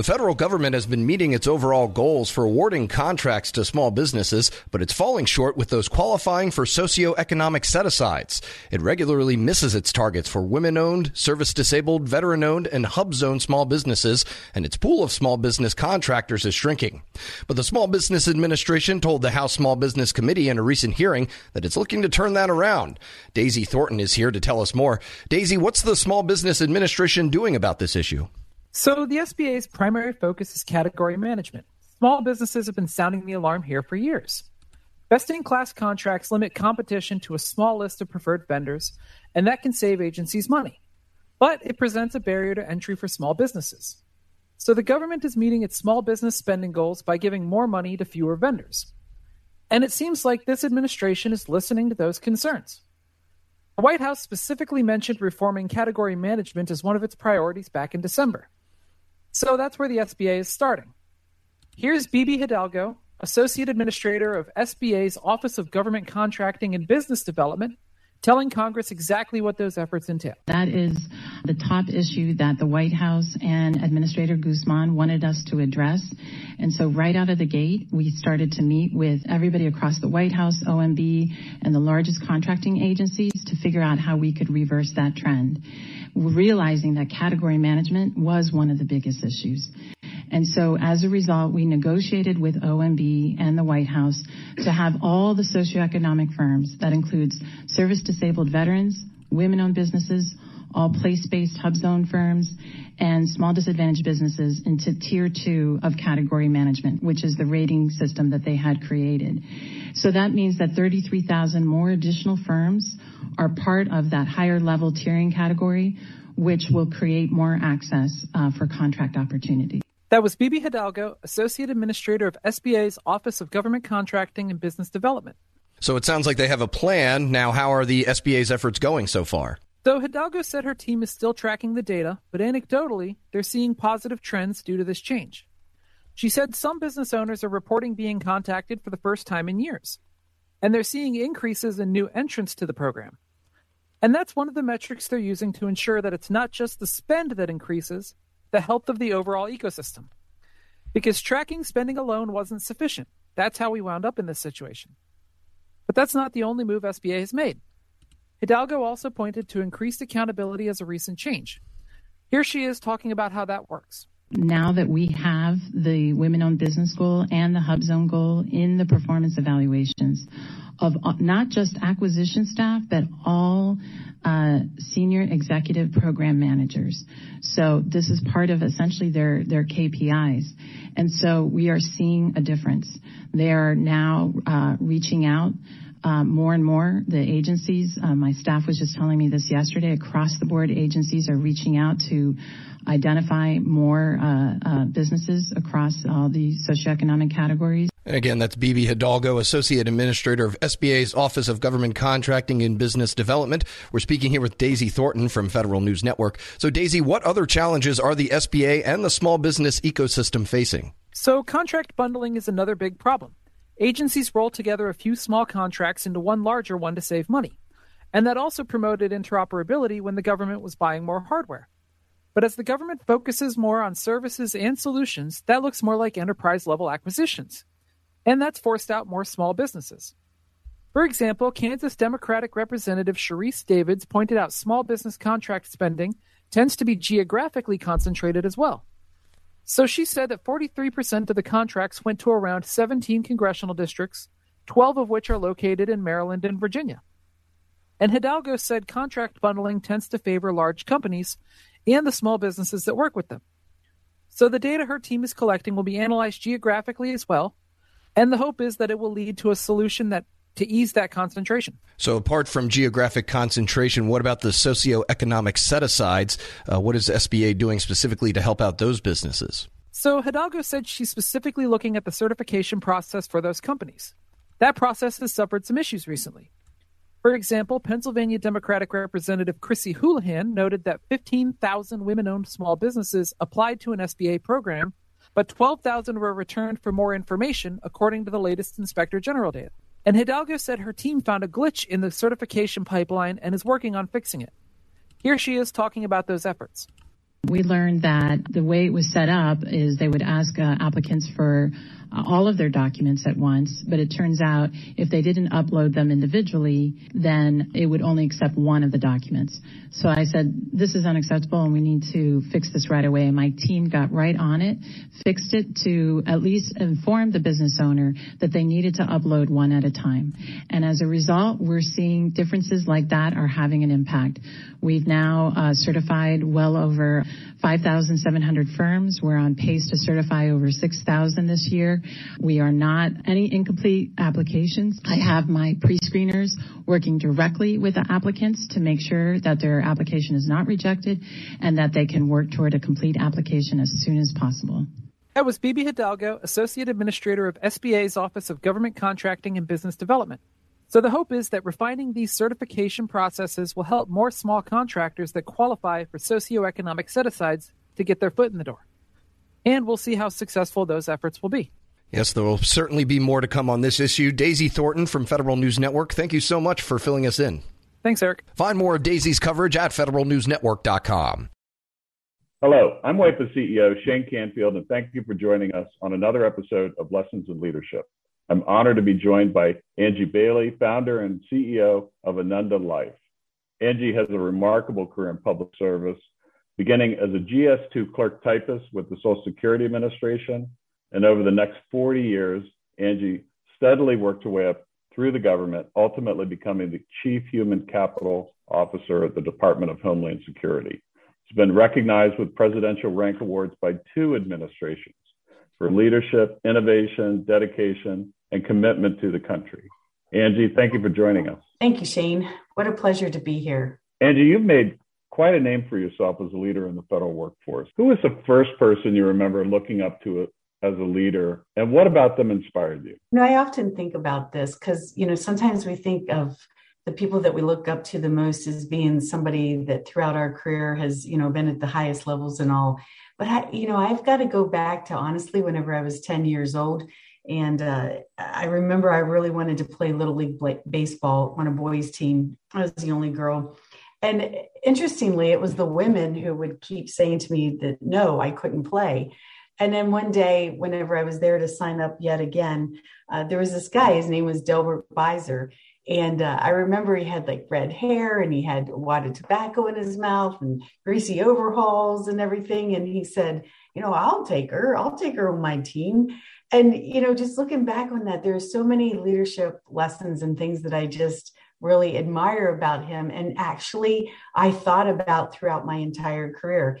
The federal government has been meeting its overall goals for awarding contracts to small businesses, but it's falling short with those qualifying for socioeconomic set asides. It regularly misses its targets for women owned, service disabled, veteran owned, and hub zone small businesses, and its pool of small business contractors is shrinking. But the Small Business Administration told the House Small Business Committee in a recent hearing that it's looking to turn that around. Daisy Thornton is here to tell us more. Daisy, what's the Small Business Administration doing about this issue? So, the SBA's primary focus is category management. Small businesses have been sounding the alarm here for years. Best in class contracts limit competition to a small list of preferred vendors, and that can save agencies money. But it presents a barrier to entry for small businesses. So, the government is meeting its small business spending goals by giving more money to fewer vendors. And it seems like this administration is listening to those concerns. The White House specifically mentioned reforming category management as one of its priorities back in December. So that's where the SBA is starting. Here's Bibi Hidalgo, Associate Administrator of SBA's Office of Government Contracting and Business Development, telling Congress exactly what those efforts entail. That is the top issue that the White House and Administrator Guzman wanted us to address. And so, right out of the gate, we started to meet with everybody across the White House, OMB, and the largest contracting agencies to figure out how we could reverse that trend, realizing that category management was one of the biggest issues. And so as a result, we negotiated with OMB and the White House to have all the socioeconomic firms, that includes service disabled veterans, women owned businesses, all place based hub zone firms, and small disadvantaged businesses into tier two of category management, which is the rating system that they had created. So that means that 33,000 more additional firms are part of that higher level tiering category, which will create more access uh, for contract opportunity. That was Bibi Hidalgo, Associate Administrator of SBA's Office of Government Contracting and Business Development. So it sounds like they have a plan. Now, how are the SBA's efforts going so far? So Hidalgo said her team is still tracking the data, but anecdotally, they're seeing positive trends due to this change. She said some business owners are reporting being contacted for the first time in years, and they're seeing increases in new entrants to the program. And that's one of the metrics they're using to ensure that it's not just the spend that increases, the health of the overall ecosystem. Because tracking spending alone wasn't sufficient. That's how we wound up in this situation. But that's not the only move SBA has made. Hidalgo also pointed to increased accountability as a recent change. Here she is talking about how that works now that we have the women owned business goal and the hub zone goal in the performance evaluations of uh, not just acquisition staff, but all uh, senior executive program managers. So this is part of essentially their, their KPIs. And so we are seeing a difference. They are now uh, reaching out uh, more and more. The agencies, uh, my staff was just telling me this yesterday, across the board agencies are reaching out to identify more uh, uh, businesses across all the socioeconomic categories. Again, that's Bibi Hidalgo, Associate Administrator of SBA's Office of Government Contracting and Business Development. We're speaking here with Daisy Thornton from Federal News Network. So, Daisy, what other challenges are the SBA and the small business ecosystem facing? So, contract bundling is another big problem. Agencies roll together a few small contracts into one larger one to save money. And that also promoted interoperability when the government was buying more hardware. But as the government focuses more on services and solutions, that looks more like enterprise level acquisitions. And that's forced out more small businesses. For example, Kansas Democratic Representative Sharice Davids pointed out small business contract spending tends to be geographically concentrated as well. So she said that 43% of the contracts went to around 17 congressional districts, 12 of which are located in Maryland and Virginia. And Hidalgo said contract bundling tends to favor large companies and the small businesses that work with them. So the data her team is collecting will be analyzed geographically as well, and the hope is that it will lead to a solution that to ease that concentration. So, apart from geographic concentration, what about the socioeconomic set asides? Uh, what is SBA doing specifically to help out those businesses? So, Hidalgo said she's specifically looking at the certification process for those companies. That process has suffered some issues recently. For example, Pennsylvania Democratic Representative Chrissy Houlihan noted that 15,000 women owned small businesses applied to an SBA program, but 12,000 were returned for more information, according to the latest Inspector General data. And Hidalgo said her team found a glitch in the certification pipeline and is working on fixing it. Here she is talking about those efforts. We learned that the way it was set up is they would ask uh, applicants for all of their documents at once, but it turns out if they didn't upload them individually, then it would only accept one of the documents. So I said, this is unacceptable and we need to fix this right away. And my team got right on it, fixed it to at least inform the business owner that they needed to upload one at a time. And as a result, we're seeing differences like that are having an impact. We've now uh, certified well over 5,700 firms. We're on pace to certify over 6,000 this We are not any incomplete applications. I have my pre-screeners working directly with the applicants to make sure that their application is not rejected and that they can work toward a complete application as soon as possible. That was Bibi Hidalgo, Associate Administrator of SBA's Office of Government Contracting and Business Development. So the hope is that refining these certification processes will help more small contractors that qualify for socioeconomic set asides to get their foot in the door. And we'll see how successful those efforts will be. Yes, there will certainly be more to come on this issue. Daisy Thornton from Federal News Network, thank you so much for filling us in. Thanks, Eric. Find more of Daisy's coverage at federalnewsnetwork.com. Hello, I'm WIPA CEO Shane Canfield, and thank you for joining us on another episode of Lessons in Leadership. I'm honored to be joined by Angie Bailey, founder and CEO of Ananda Life. Angie has a remarkable career in public service, beginning as a GS2 clerk typist with the Social Security Administration. And over the next 40 years, Angie steadily worked her way up through the government, ultimately becoming the Chief Human Capital Officer at the Department of Homeland Security. She's been recognized with presidential rank awards by two administrations for leadership, innovation, dedication, and commitment to the country. Angie, thank you for joining us. Thank you, Shane. What a pleasure to be here. Angie, you've made quite a name for yourself as a leader in the federal workforce. Who was the first person you remember looking up to as a leader, and what about them inspired you? You know, I often think about this because, you know, sometimes we think of the people that we look up to the most as being somebody that throughout our career has, you know, been at the highest levels and all. But I, you know, I've got to go back to honestly whenever I was 10 years old and uh, I remember I really wanted to play Little League baseball on a boys' team. I was the only girl. And interestingly, it was the women who would keep saying to me that no, I couldn't play. And then one day, whenever I was there to sign up yet again, uh, there was this guy. His name was Delbert Beiser. And uh, I remember he had like red hair and he had a wad of tobacco in his mouth and greasy overalls and everything. And he said, You know, I'll take her. I'll take her on my team and you know just looking back on that there's so many leadership lessons and things that i just really admire about him and actually i thought about throughout my entire career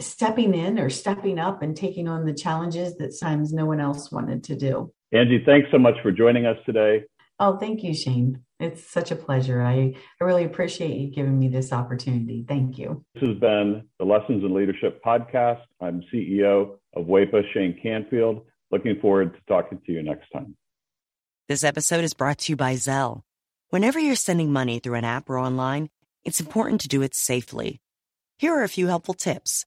stepping in or stepping up and taking on the challenges that sometimes no one else wanted to do. Angie, thanks so much for joining us today. Oh, thank you, Shane. It's such a pleasure. I, I really appreciate you giving me this opportunity. Thank you. This has been the Lessons in Leadership podcast. I'm CEO of WIPA, Shane Canfield. Looking forward to talking to you next time. This episode is brought to you by Zelle. Whenever you're sending money through an app or online, it's important to do it safely. Here are a few helpful tips.